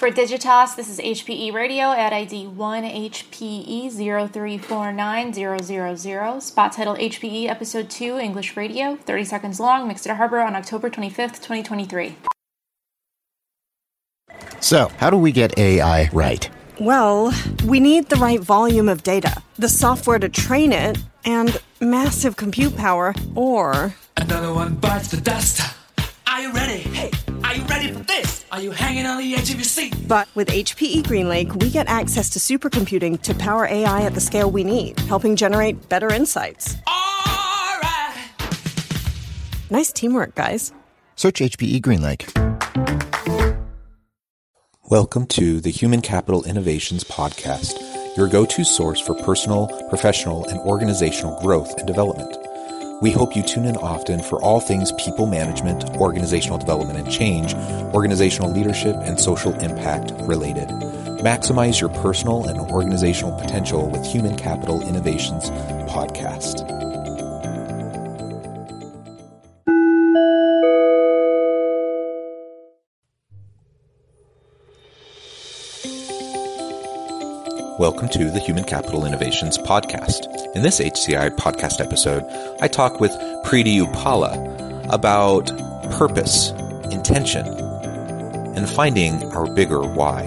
For Digitas, this is HPE Radio at ID 1HPE0349000. Spot title HPE Episode 2 English Radio, 30 seconds long, Exeter Harbor on October 25th, 2023. So, how do we get AI right? Well, we need the right volume of data, the software to train it, and massive compute power, or. Another one bites the dust. Are you ready? Hey, are you ready for this? Are you hanging on the edge of your seat? But with HPE GreenLake, we get access to supercomputing to power AI at the scale we need, helping generate better insights. All right. Nice teamwork, guys. Search HPE GreenLake. Welcome to the Human Capital Innovations Podcast, your go to source for personal, professional, and organizational growth and development. We hope you tune in often for all things people management, organizational development and change, organizational leadership, and social impact related. Maximize your personal and organizational potential with Human Capital Innovations Podcast. Welcome to the Human Capital Innovations Podcast. In this HCI podcast episode, I talk with Preity Üpala about purpose, intention, and finding our bigger why.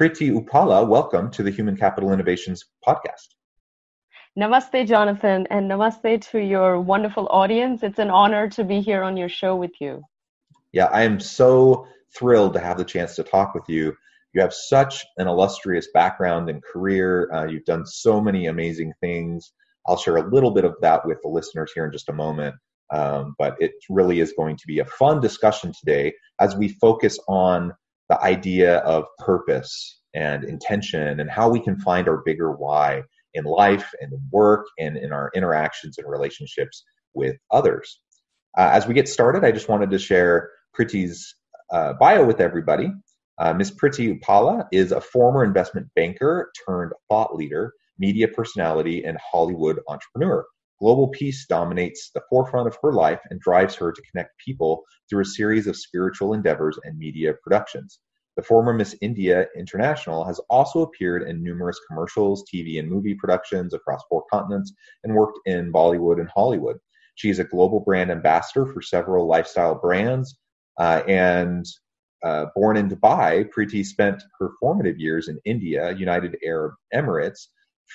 Preity Üpala, welcome to the Human Capital Innovations Podcast. Namaste, Jonathan, and namaste to your wonderful audience. It's an honor to be here on your show with you. Yeah, I am so thrilled to have the chance to talk with you. You have such an illustrious background and career. Uh, you've done so many amazing things. I'll share a little bit of that with the listeners here in just a moment. Um, but it really is going to be a fun discussion today as we focus on the idea of purpose and intention and how we can find our bigger why in life and in work and in our interactions and relationships with others. Uh, as we get started, I just wanted to share Preity's uh, bio with everybody. Uh, Ms. Preity Üpala is a former investment banker turned thought leader, media personality, and Hollywood entrepreneur. Global peace dominates the forefront of her life and drives her to connect people through a series of spiritual endeavors and media productions. The former Miss India International has also appeared in numerous commercials, TV, and movie productions across four continents and worked in Bollywood and Hollywood. She is a global brand ambassador for several lifestyle brands. Uh, and uh, born in Dubai, Preity spent her formative years in India, United Arab Emirates,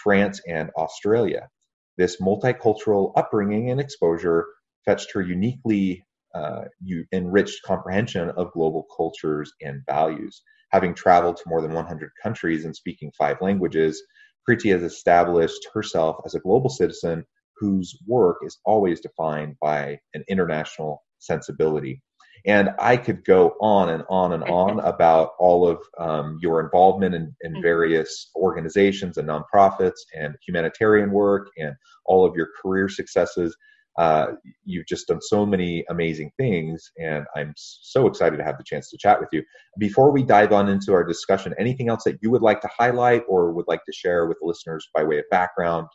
France, and Australia. This multicultural upbringing and exposure fetched her uniquely uh, enriched comprehension of global cultures and values. Having traveled to more than 100 countries and speaking five languages, Preity has established herself as a global citizen whose work is always defined by an international sensibility. And I could go on and on and on about all of um, your involvement in, in, mm-hmm. various organizations and nonprofits and humanitarian work and all of your career successes. Uh, you've just done so many amazing things, and I'm so excited to have the chance to chat with you. Before we dive on into our discussion, anything else that you would like to highlight or would like to share with listeners by way of background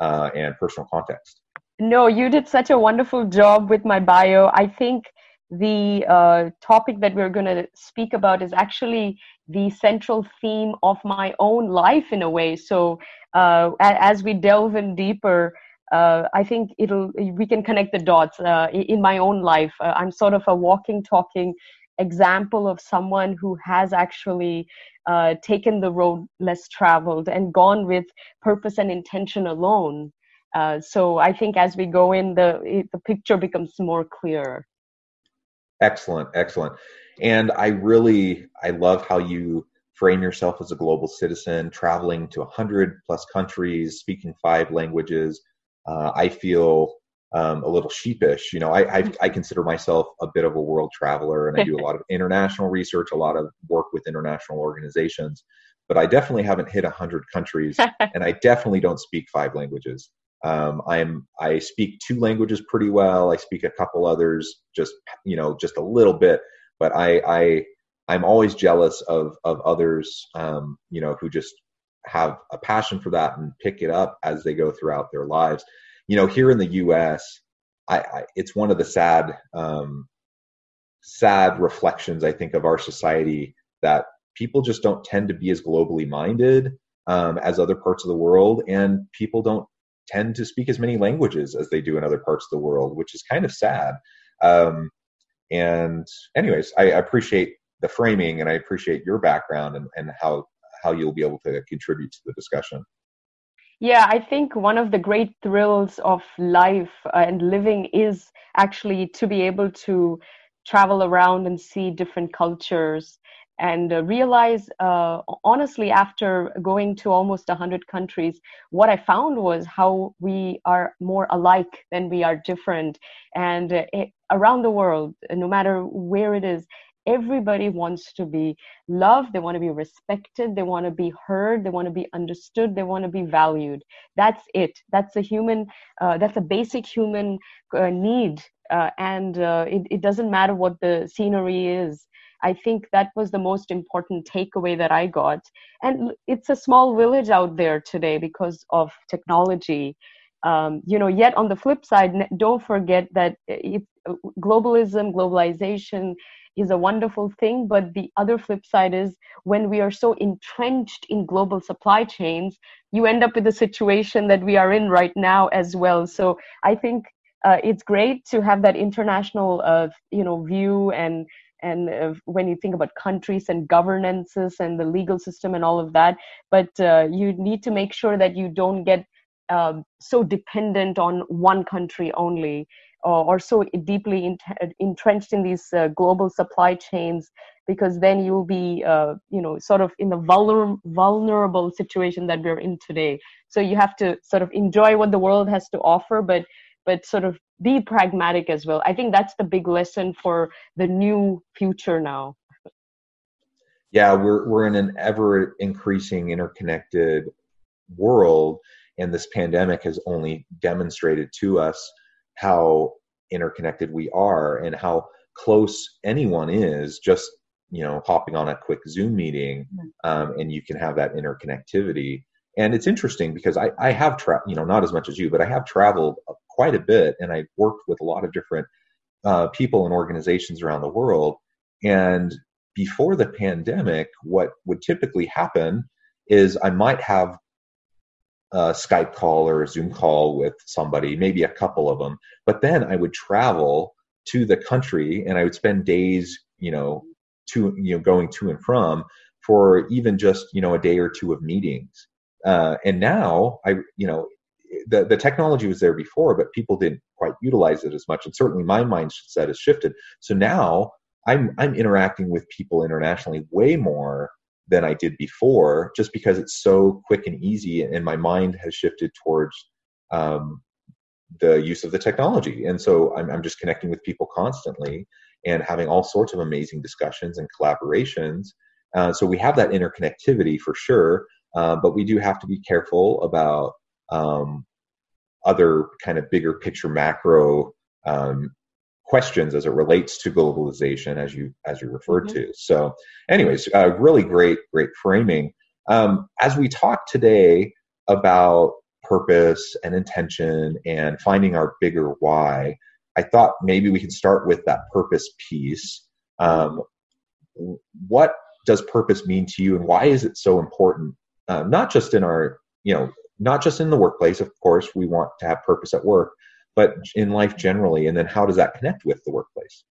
uh, and personal context? No, you did such a wonderful job with my bio. I think the uh, topic that we're going to speak about is actually the central theme of my own life in a way. So, uh, as we delve in deeper, uh, I think it'll we can connect the dots uh, in my own life. Uh, I'm sort of a walking, talking example of someone who has actually uh, taken the road less traveled and gone with purpose and intention alone. So I think as we go in, the the picture becomes more clear. Excellent, excellent, and I really I love how you frame yourself as a global citizen, traveling to 100 plus countries, speaking five languages, uh, I feel um, a little sheepish. You know, I, I, I consider myself a bit of a world traveler, and I do a lot of international research, a lot of work with international organizations. But I definitely haven't hit hundred countries, and I definitely don't speak five languages. Um, I'm I speak two languages pretty well. I speak a couple others, just you know, just a little bit. But I I I'm always jealous of of others, um, you know, who just have a passion for that and pick it up as they go throughout their lives. You know, here in the U.S., I, I it's one of the sad um, sad reflections I think of our society that people just don't tend to be as globally minded um, as other parts of the world, and people don't tend to speak as many languages as they do in other parts of the world, which is kind of sad. Um, and anyways, I appreciate the framing and I appreciate your background and, and how how you'll be able to contribute to the discussion. Yeah, I think one of the great thrills of life and living is actually to be able to travel around and see different cultures and uh, realize uh, honestly after going to almost 100 countries what i found was how we are more alike than we are different. And uh, it, around the world no matter where it is everybody wants to be loved. They want to be respected. They want to be heard. They want to be understood. They want to be valued. That's it. That's a human uh, that's a basic human uh, need uh, and it, it doesn't matter what the scenery is I think that was the most important takeaway that I got. And it's a small village out there today because of technology. Um, you know, yet on the flip side, don't forget that it, globalism, globalization is a wonderful thing. But the other flip side is when we are so entrenched in global supply chains, you end up with the situation that we are in right now as well. So I think uh, it's great to have that international, uh, you know, view and and uh, when you think about countries and governances and the legal system and all of that but uh, you need to make sure that you don't get uh, so dependent on one country only or, so deeply entrenched in these uh, global supply chains because then you'll be uh, you know sort of in the vulner- vulnerable situation that we're in today. So you have to sort of enjoy what the world has to offer but but sort of be pragmatic as well. I think that's the big lesson for the new future now. Yeah, we're we're in an ever increasing interconnected world and this pandemic has only demonstrated to us how interconnected we are and how close anyone is just you know hopping on a quick zoom meeting mm-hmm. um, and you can have that interconnectivity and it's interesting because i, I have tra- you know not as much as you but i have traveled quite a bit, and I worked with a lot of different uh, people and organizations around the world. And before the pandemic, what would typically happen is I might have a Skype call or a Zoom call with somebody, maybe a couple of them, but then I would travel to the country and I would spend days, you know, to you know going to and from for even just you know a day or two of meetings. Uh, and now I, you know, the, the technology was there before, but people didn't quite utilize it as much. And certainly my mindset has shifted. So now I'm I'm interacting with people internationally way more than I did before, just because it's so quick and easy, and my mind has shifted towards um, the use of the technology. And so I'm, I'm just connecting with people constantly and having all sorts of amazing discussions and collaborations. Uh, so we have that interconnectivity for sure, uh, but we do have to be careful about um, other kind of bigger picture macro um, questions as it relates to globalization, as you as you referred mm-hmm. to. So, anyways, uh, really great great framing. Um, as we talk today about purpose and intention and finding our bigger why, I thought maybe we could start with that purpose piece. Um, what does purpose mean to you, and why is it so important? Uh, not just in our you know not just in the workplace, of course, we want to have purpose at work, but in life generally. And then how does that connect with the workplace?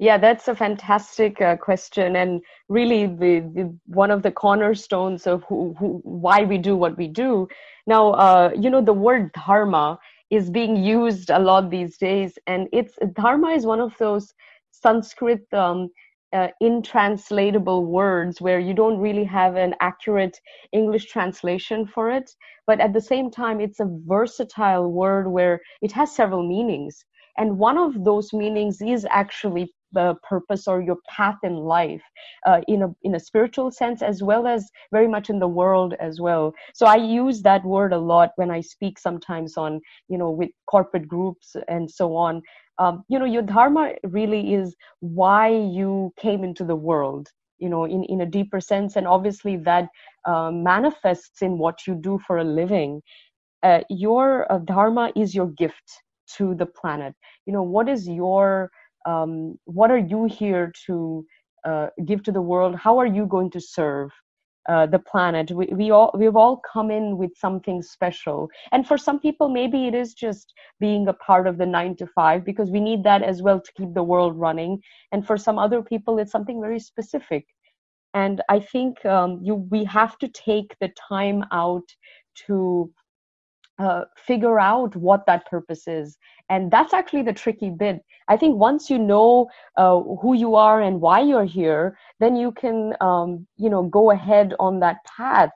Yeah, that's a fantastic uh, question, and really the, the, one of the cornerstones of who, who, why we do what we do. Now, uh, you know, the word dharma is being used a lot these days, and it's dharma is one of those Sanskrit um, uh, intranslatable words where you don't really have an accurate English translation for it. But at the same time, it's a versatile word where it has several meanings. And one of those meanings is actually the purpose or your path in life uh, in a in a spiritual sense as well as very much in the world as well so i use that word a lot when i speak sometimes on you know with corporate groups and so on um, you know your dharma really is why you came into the world you know in, in a deeper sense. And obviously that uh, manifests in what you do for a living. Uh, your uh, dharma is your gift to the planet. You know what is your um, what are you here to uh, give to the world? How are you going to serve uh, the planet. We, we all we've all come in with something special. And for some people maybe it is just being a part of the nine to five because we need that as well to keep the world running. And for some other people it's something very specific. And i think um, you we have to take the time out to uh, figure out what that purpose is and that's actually the tricky bit. I think once you know uh, who you are and why you're here then you can um, you know go ahead on that path.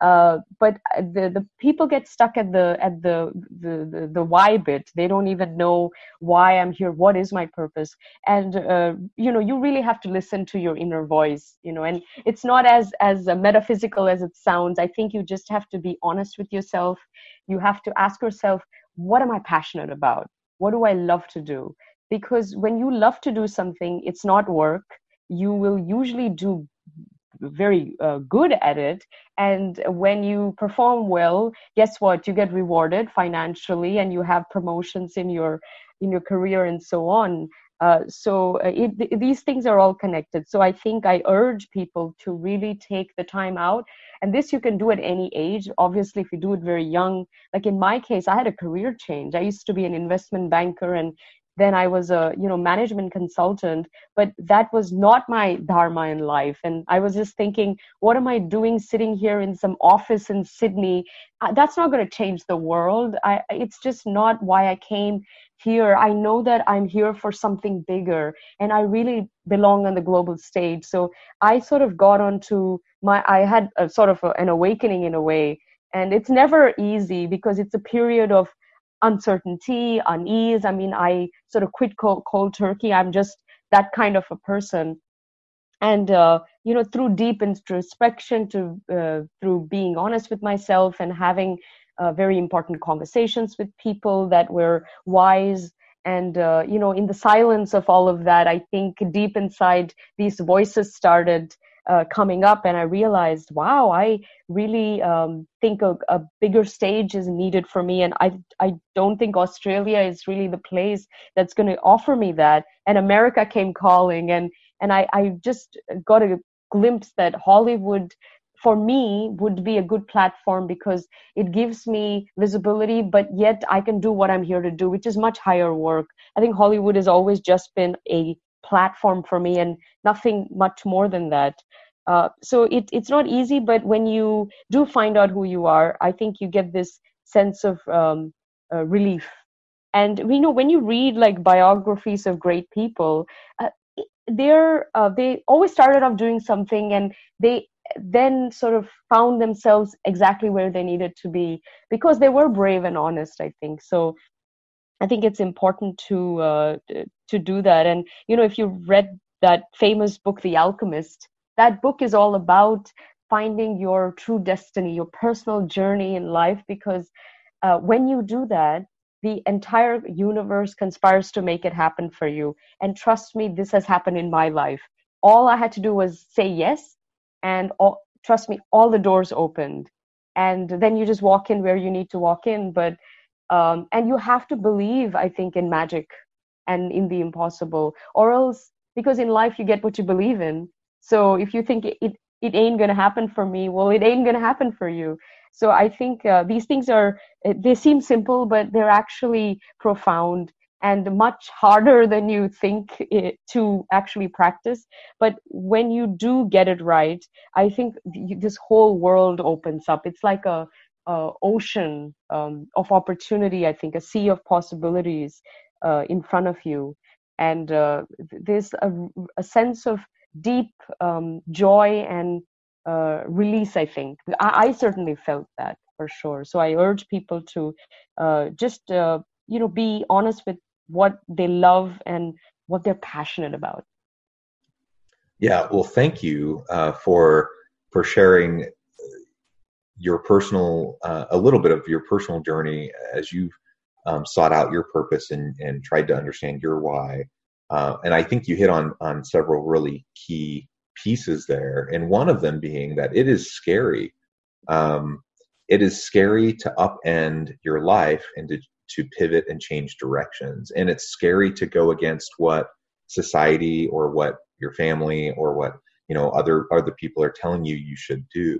Uh, but uh, the the people get stuck at the at the, the the, the why bit. They don't even know why i'm here what is my purpose. And uh, you know you really have to listen to your inner voice you know and it's not as as metaphysical as it sounds. I think you just have to be honest with yourself. You have to ask yourself what am i passionate about what do i love to do? Because when you love to do something it's not work. You will usually do very uh, good at it. And when you perform well guess what? You get rewarded financially and you have promotions in your in your career and so on uh, so uh, it, these things are all connected. So i think i urge people to really take the time out and this you can do at any age. Obviously if you do it very young like in my case i had a career change. I used to be an investment banker and then i was a you know management consultant but that was not my dharma in life. And i was just thinking what am i doing sitting here in some office in sydney? Uh, that's not going to change the world. I, it's just not why i came here. I know that i'm here for something bigger and i really belong on the global stage. So i sort of got onto my i had a sort of a, an awakening in a way. And it's never easy because it's a period of uncertainty, unease. I mean, I sort of quit cold, cold turkey. I'm just that kind of a person. And, uh, you know, through deep introspection, to, uh, through being honest with myself and having uh, very important conversations with people that were wise and uh, you know in the silence of all of that i think deep inside these voices started uh, coming up and i realized wow i really um, think a, a, bigger stage is needed for me and i i don't think australia is really the place that's going to offer me that. And america came calling and and i i just got a glimpse that hollywood for me would be a good platform because it gives me visibility but yet i can do what i'm here to do which is much higher work. I think hollywood has always just been a platform for me and nothing much more than that. Uh, so it, it's not easy but when you do find out who you are i think you get this sense of um, uh, relief. And we know when you read like biographies of great people uh, they're uh, they always started off doing something and they then sort of found themselves exactly where they needed to be because they were brave and honest i think. So i think it's important to uh, to do that. And you know if you read that famous book the alchemist that book is all about finding your true destiny your personal journey in life because uh, when you do that the entire universe conspires to make it happen for you. And trust me this has happened in my life. All i had to do was say yes and all, trust me all the doors opened. And then you just walk in where you need to walk in but um, and you have to believe i think in magic and in the impossible or else because in life you get what you believe in so if you think it, it, it ain't gonna happen for me well it ain't gonna happen for you so i think uh, these things are they seem simple but they're actually profound and much harder than you think it, to actually practice. But when you do get it right, I think this whole world opens up. It's like a, a ocean um, of opportunity. I think a sea of possibilities uh, in front of you, and uh, there's a, a, sense of deep um, joy and uh, release. I think I, I, certainly felt that for sure. So I urge people to uh, just uh, you know be honest with what they love and what they're passionate about. Yeah, well, thank you uh, for for sharing your personal uh, a little bit of your personal journey as you've um, sought out your purpose and and tried to understand your why. Uh, and I think you hit on on several really key pieces there, and one of them being that it is scary. Um, it is scary to upend your life and to to pivot and change directions, and it's scary to go against what society or what your family or what you know other other people are telling you you should do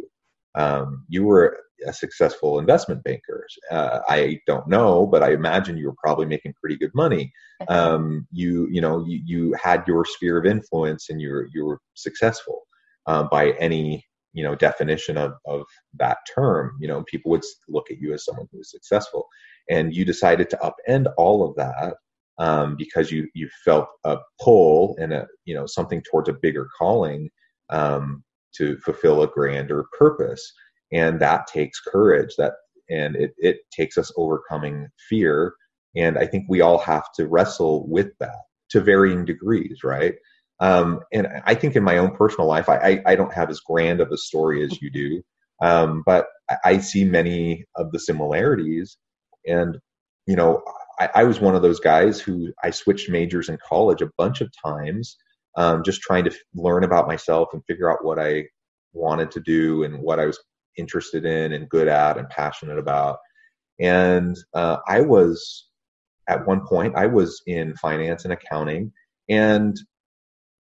um, you were a successful investment banker. Uh, I don't know, but I imagine you were probably making pretty good money. Um, you, you know, you, you, had your sphere of influence, and you were you were successful uh, by any you know definition of of that term. You know, people would look at you as someone who was successful, and you decided to upend all of that um, because you you felt a pull and a you know something towards a bigger calling um, to fulfill a grander purpose. And that takes courage that and it, it takes us overcoming fear. And i think we all have to wrestle with that to varying degrees right? Um, and i think in my own personal life I, I, I don't have as grand of a story as you do. Um, but I, I, see many of the similarities. And you know I, I was one of those guys who i switched majors in college a bunch of times um, just trying to learn about myself and figure out what I wanted to do and what I was interested in and good at and passionate about. And uh, I was, at one point, I was in finance and accounting and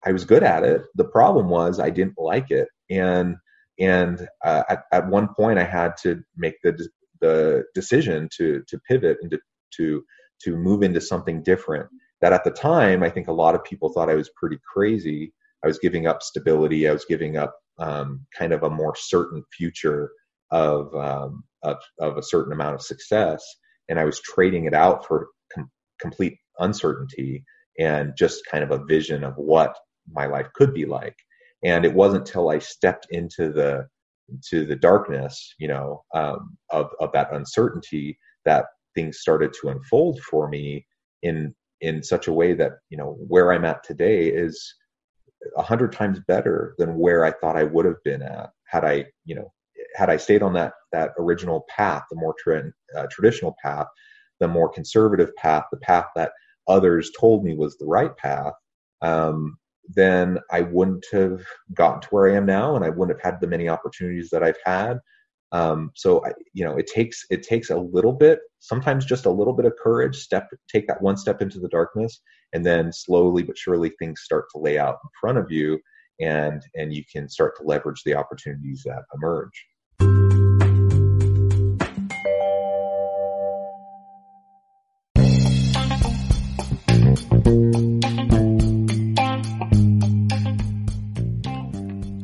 I was good at it. The problem was I didn't like it. And and uh, at, at one point I had to make the the decision to to pivot and to to to move into something different that at the time I think a lot of people thought I was pretty crazy. I was giving up stability. I was giving up um, kind of a more certain future of, um, of, of a certain amount of success, and I was trading it out for com- complete uncertainty and just kind of a vision of what my life could be like. And it wasn't until I stepped into the to the darkness, you know, um, of of that uncertainty that things started to unfold for me in in such a way that you know where i'm at today is a hundred times better than where i thought i would have been at had i you know had i stayed on that that original path the more tra- uh, traditional path the more conservative path the path that others told me was the right path um, then i wouldn't have gotten to where i am now and i wouldn't have had the many opportunities that i've had um, so I, you know, it takes it takes a little bit, sometimes just a little bit of courage. Step, take that one step into the darkness, and then slowly but surely things start to lay out in front of you, and and you can start to leverage the opportunities that emerge.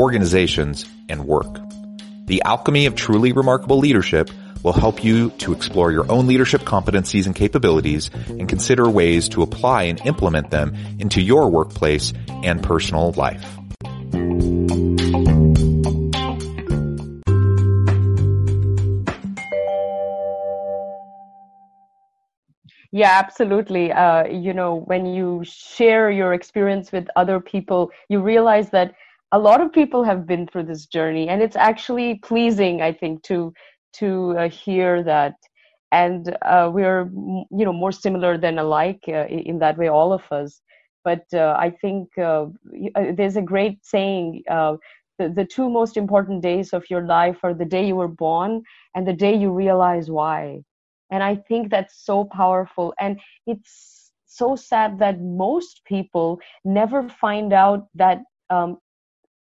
organizations, and work. The alchemy of truly remarkable leadership will help you to explore your own leadership competencies and capabilities and consider ways to apply and implement them into your workplace and personal life. Yeah, absolutely. Uh, you know, when you share your experience with other people, you realize that a lot of people have been through this journey, and it's actually pleasing, I think, to to uh, hear that. And uh, we're you know more similar than alike uh, in that way all of us. But uh, i think uh, uh, there's a great saying the, the two most important days of your life are the day you were born and the day you realize why. And i think that's so powerful. And it's so sad that most people never find out that um,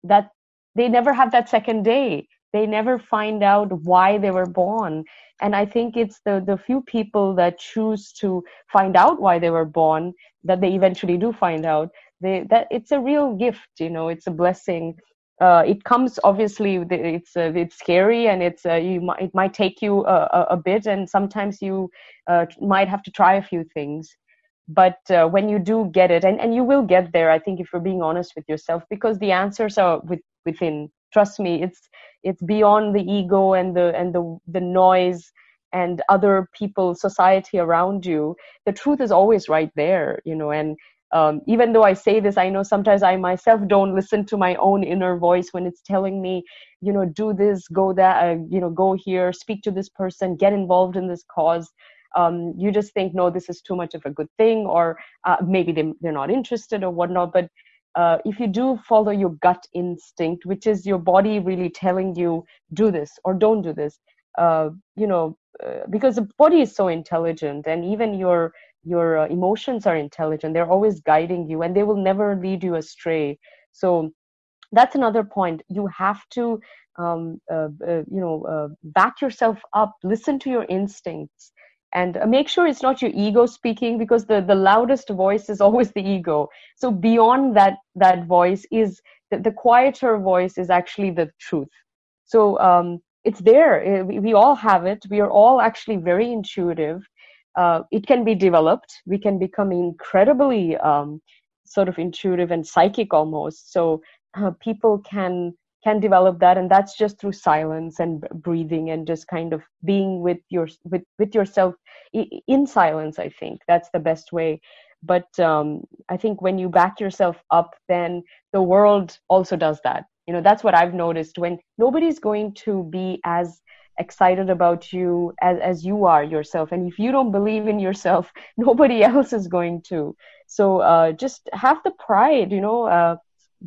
that they never have that second day. They never find out why they were born. And i think it's the the few people that choose to find out why they were born that they eventually do find out. They that it's a real gift you know it's a blessing. Uh, it comes obviously it's uh, it's scary and it's uh, you might, it might take you a, a bit and sometimes you uh, might have to try a few things but uh, when you do get it and, and you will get there i think if you're being honest with yourself because the answers are with, within. Trust me it's it's beyond the ego and the and the the noise and other people society around you. The truth is always right there you know and um, even though i say this i know sometimes i myself don't listen to my own inner voice when it's telling me you know do this go that uh, you know go here speak to this person get involved in this cause um, you just think no this is too much of a good thing or uh, maybe they, they're not interested or whatnot but uh, if you do follow your gut instinct which is your body really telling you do this or don't do this uh, you know uh, because the body is so intelligent and even your your uh, emotions are intelligent they're always guiding you and they will never lead you astray. So that's another point. You have to um, uh, uh, you know uh, back yourself up listen to your instincts and uh, make sure it's not your ego speaking because the, the loudest voice is always the ego. So beyond that that voice is the, the quieter voice is actually the truth. So um, it's there. We, we all have it. We are all actually very intuitive. Uh, it can be developed. We can become incredibly um, sort of intuitive and psychic almost. So uh, people can can develop that and that's just through silence and breathing and just kind of being with your with with yourself in silence i think. That's the best way. But um, i think when you back yourself up then the world also does that. You know that's what i've noticed. When nobody's going to be as excited about you as, as you are yourself. And if you don't believe in yourself nobody else is going to. So uh, just have the pride you know uh,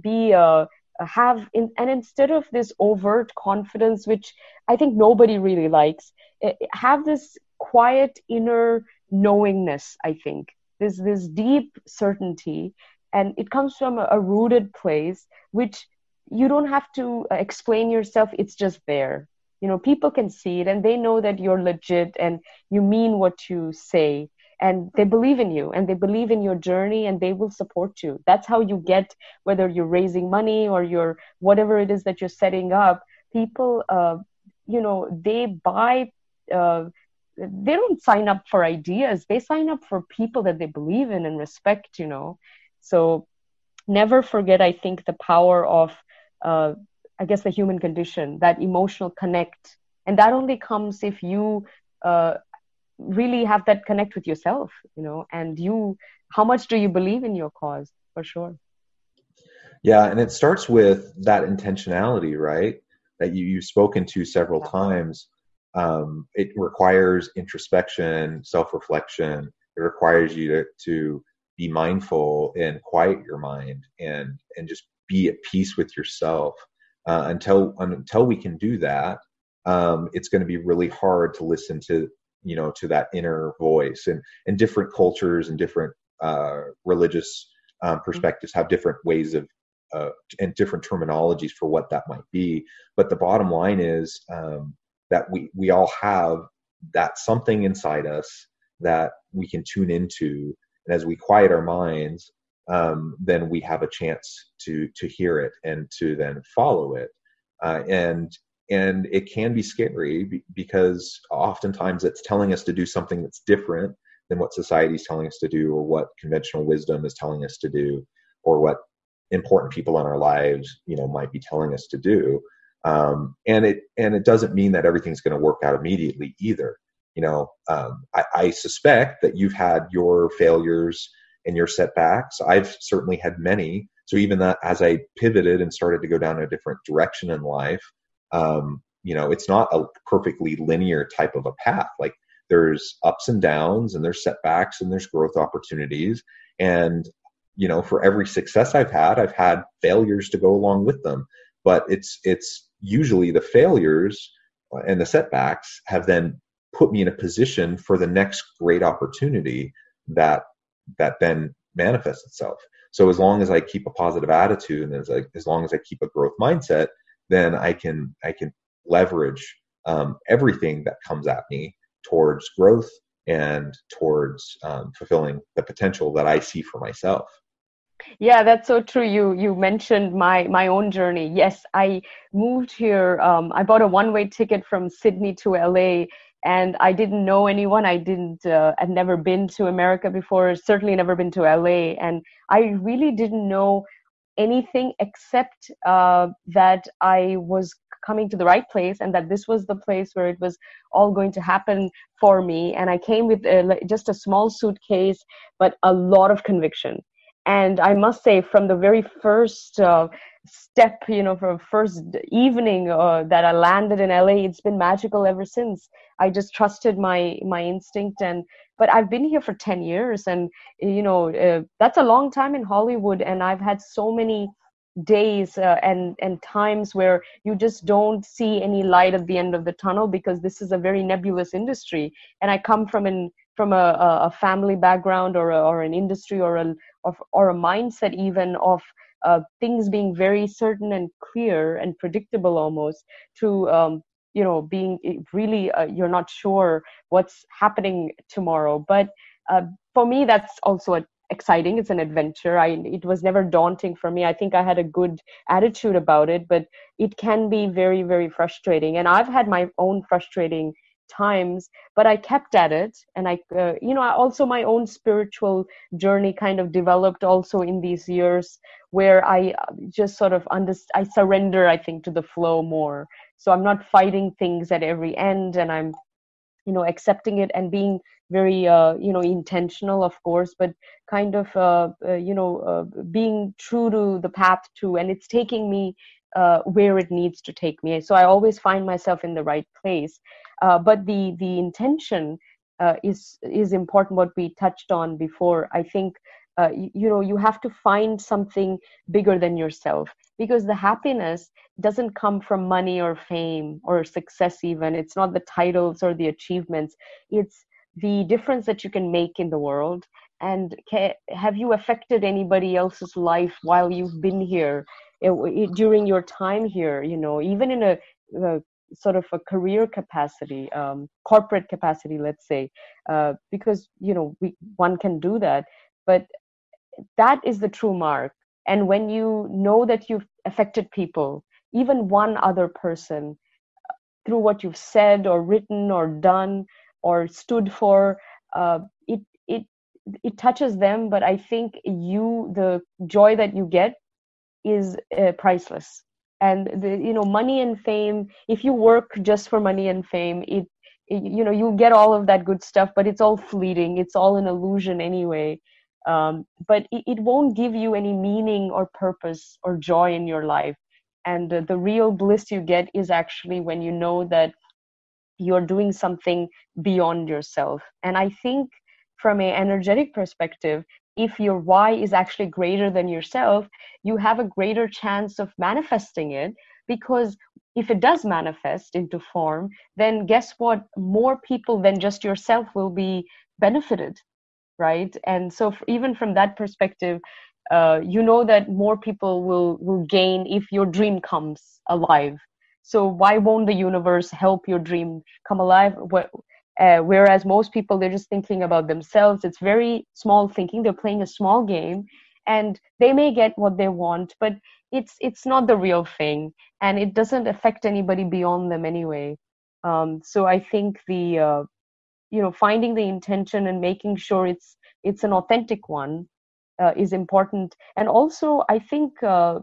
be uh, have in, and instead of this overt confidence which i think nobody really likes eh, have this quiet inner knowingness i think. This this deep certainty. And it comes from a, a rooted place which you don't have to uh, explain yourself. It's just there. You know people can see it and they know that you're legit and you mean what you say and they believe in you and they believe in your journey and they will support you. That's how you get whether you're raising money or you're whatever it is that you're setting up people uh, you know they buy uh, they don't sign up for ideas. They sign up for people that they believe in and respect you know. So never forget i think the power of uh, I guess the human condition, that emotional connect, and that only comes if you uh, really have that connect with yourself, you know, and you, how much do you believe in your cause, for sure. Yeah, and it starts with that intentionality, right? That you you've spoken to several yeah. times. Um, it requires introspection, self-reflection. It requires you to to be mindful and quiet your mind and and just be at peace with yourself uh, until until we can do that, um, it's going to be really hard to listen to you know to that inner voice. And and different cultures and different uh, religious um, mm-hmm. perspectives have different ways of uh, and different terminologies for what that might be. But the bottom line is um, that we we all have that something inside us that we can tune into, and as we quiet our minds, um, then we have a chance to to hear it and to then follow it. Uh, and and it can be scary because oftentimes it's telling us to do something that's different than what society is telling us to do or what conventional wisdom is telling us to do or what important people in our lives you know might be telling us to do um, and it and it doesn't mean that everything's going to work out immediately either you know um, I, I, suspect that you've had your failures and your setbacks. I've certainly had many. So even that, as I pivoted and started to go down a different direction in life, um, you know, it's not a perfectly linear type of a path. Like there's ups and downs, and there's setbacks, and there's growth opportunities. And you know, for every success I've had, I've had failures to go along with them. but it's it's usually the failures and the setbacks have then put me in a position for the next great opportunity that that then manifests itself so as long as i keep a positive attitude and as, I, as long as i keep a growth mindset then i can i can leverage um, everything that comes at me towards growth and towards um, fulfilling the potential that I see for myself. Yeah, that's so true. You you mentioned my my own journey. Yes, I moved here. Um, I bought a one way ticket from Sydney to LA, and I didn't know anyone. I didn't. Uh, I'd never been to America before. Certainly never been to LA, and I really didn't know anything except uh, that I was coming to the right place and that this was the place where it was all going to happen for me. And i came with a, just a small suitcase but a lot of conviction and i must say from the very first uh, step you know from first evening uh, that i landed in la it's been magical ever since. I just trusted my my instinct and but i've been here for 10 years and you know uh, that's a long time in hollywood and i've had so many days uh, and and times where you just don't see any light at the end of the tunnel because this is a very nebulous industry. And i come from an from a, a family background or a, or an industry or a or a mindset even of uh, things being very certain and clear and predictable almost to um, you know being really uh, you're not sure what's happening tomorrow. But uh, for me that's also a exciting. It's an adventure. I it was never daunting for me. I think i had a good attitude about it but it can be very very frustrating. And i've had my own frustrating times but i kept at it. And i uh, you know also my own spiritual journey kind of developed also in these years where i uh, just sort of under i surrender i think to the flow more. So i'm not fighting things at every end and i'm you know accepting it and being very uh, you know intentional of course but kind of uh, uh, you know uh, being true to the path to. And it's taking me uh, where it needs to take me. So i always find myself in the right place. Uh, but the the intention is is important what we touched on before. I think you, you know you have to find something bigger than yourself because the happiness doesn't come from money or fame or success even. It's not the titles or the achievements. It's the difference that you can make in the world. And ca- have you affected anybody else's life while you've been here it, it, during your time here you know even in a, a sort of a career capacity um, corporate capacity let's say uh, because you know we, one can do that but that is the true mark. And when you know that you've affected people even one other person through what you've said or written or done or stood for uh, it it it touches them but i think you the joy that you get is uh, priceless. And the you know money and fame if you work just for money and fame it, it you know you get all of that good stuff but it's all fleeting. It's all an illusion anyway. Um, but it, it, won't give you any meaning or purpose or joy in your life. And uh, the real bliss you get is actually when you know that you're doing something beyond yourself. And i think from an energetic perspective if your why is actually greater than yourself you have a greater chance of manifesting it because if it does manifest into form then guess what? More people than just yourself will be benefited right? And so even from that perspective uh, you know that more people will will gain if your dream comes alive. So why won't the universe help your dream come alive uh, whereas most people they're just thinking about themselves. It's very small thinking. They're playing a small game and they may get what they want but it's it's not the real thing and it doesn't affect anybody beyond them anyway. Um, so i think the uh, you know finding the intention and making sure it's it's an authentic one uh, is important. And also i think uh,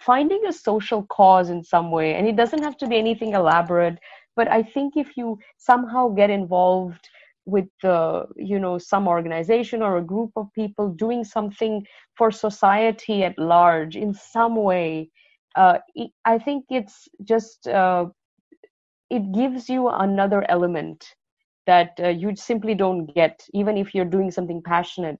finding a social cause in some way and it doesn't have to be anything elaborate but i think if you somehow get involved with the you know some organization or a group of people doing something for society at large in some way uh, i think it's just uh, it gives you another element that uh, you simply don't get even if you're doing something passionate.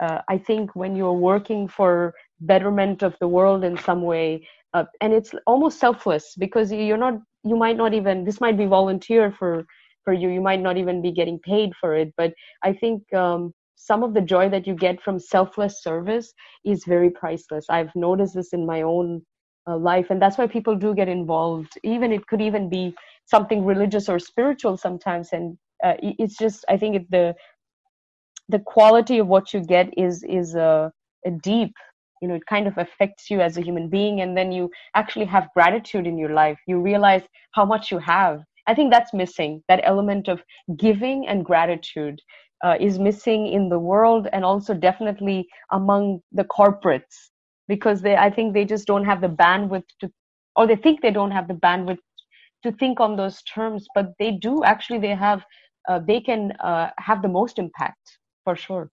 Uh, i think when you're working for betterment of the world in some way uh, and it's almost selfless because you're not you might not even this might be volunteer for for you. You might not even be getting paid for it. But i think um, some of the joy that you get from selfless service is very priceless. I've noticed this in my own uh, life and that's why people do get involved. Even it could even be something religious or spiritual sometimes and uh, it's just i think it, the the quality of what you get is is a, a deep you know it kind of affects you as a human being and then you actually have gratitude in your life. You realize how much you have. I think that's missing. That element of giving and gratitude uh, is missing in the world and also definitely among the corporates because they i think they just don't have the bandwidth to or they think they don't have the bandwidth to think on those terms but they do actually they have uh, they can uh, have the most impact for sure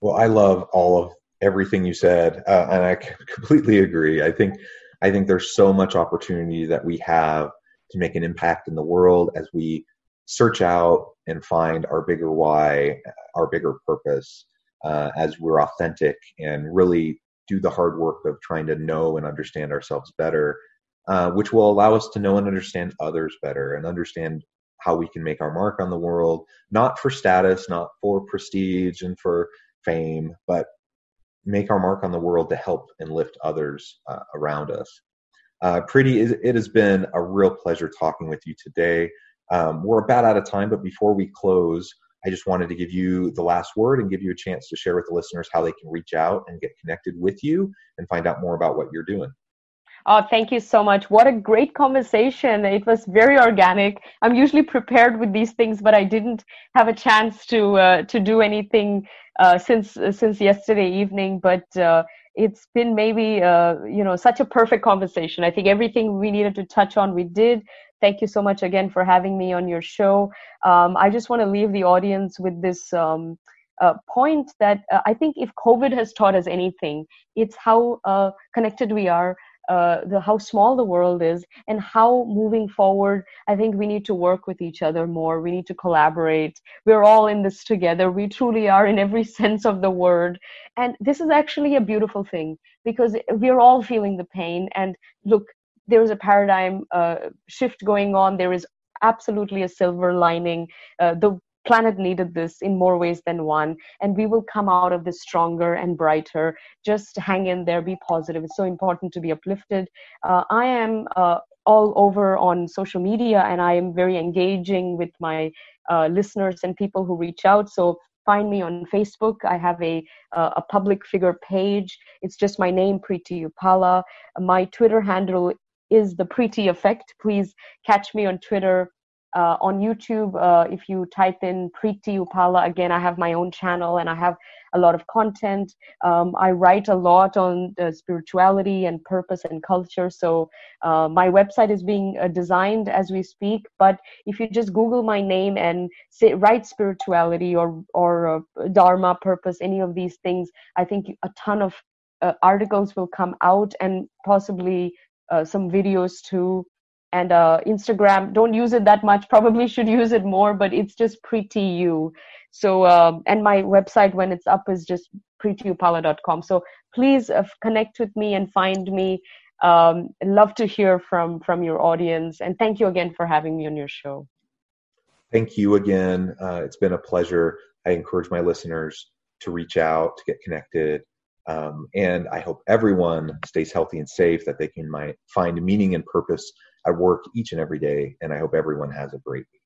well i love all of everything you said uh, and i completely agree. I think i think there's so much opportunity that we have to make an impact in the world as we search out and find our bigger why our bigger purpose uh, as we're authentic and really do the hard work of trying to know and understand ourselves better, uh, which will allow us to know and understand others better and understand how we can make our mark on the world, not for status, not for prestige and for fame, but make our mark on the world to help and lift others uh, around us. Uh, Preity, it has been a real pleasure talking with you today. Um, we're about out of time, but before we close, I just wanted to give you the last word and give you a chance to share with the listeners how they can reach out and get connected with you and find out more about what you're doing. Oh, thank you so much. What a great conversation. It was very organic. I'm usually prepared with these things, but I didn't have a chance to uh, to do anything uh, since uh, since yesterday evening. But uh, it's been maybe uh, you know such a perfect conversation. I think everything we needed to touch on we did. Thank you so much again for having me on your show. Um, I just want to leave the audience with this um, uh, point that uh, I think if COVID has taught us anything, it's how uh, connected we are. Uh, the how small the world is and how moving forward i think we need to work with each other more. We need to collaborate. We're all in this together. We truly are in every sense of the word. And this is actually a beautiful thing because we're all feeling the pain. And look there is a paradigm uh, shift going on. There is absolutely a silver lining. Uh, the planet needed this in more ways than one, and we will come out of this stronger and brighter. Just hang in there, be positive. It's so important to be uplifted. Uh, I am uh, all over on social media, and I am very engaging with my uh, listeners and people who reach out. So find me on Facebook. I have a uh, a public figure page. It's just my name, Preity Üpala. My Twitter handle is the Preity Effect. Please catch me on Twitter, uh, on YouTube. Uh, if you type in Preity Üpala, again, I have my own channel and I have a lot of content. Um, I write a lot on spirituality and purpose and culture. So uh, my website is being uh, designed as we speak. But if you just Google my name and say write spirituality or or uh, dharma, purpose, any of these things, I think a ton of uh, articles will come out and possibly uh, some videos too and uh, instagram don't use it that much probably should use it more but it's just pretty you. So um, and my website when it's up is just preityupala.com so please uh, connect with me and find me. Um, love to hear from from your audience. And thank you again for having me on your show. Thank you again. Uh, it's been a pleasure. I encourage my listeners to reach out to get connected um, and I hope everyone stays healthy and safe, that they can my, find meaning and purpose at work each and every day. And I hope everyone has a great week.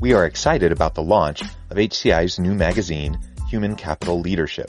We are excited about the launch of HCI's new magazine, Human Capital Leadership.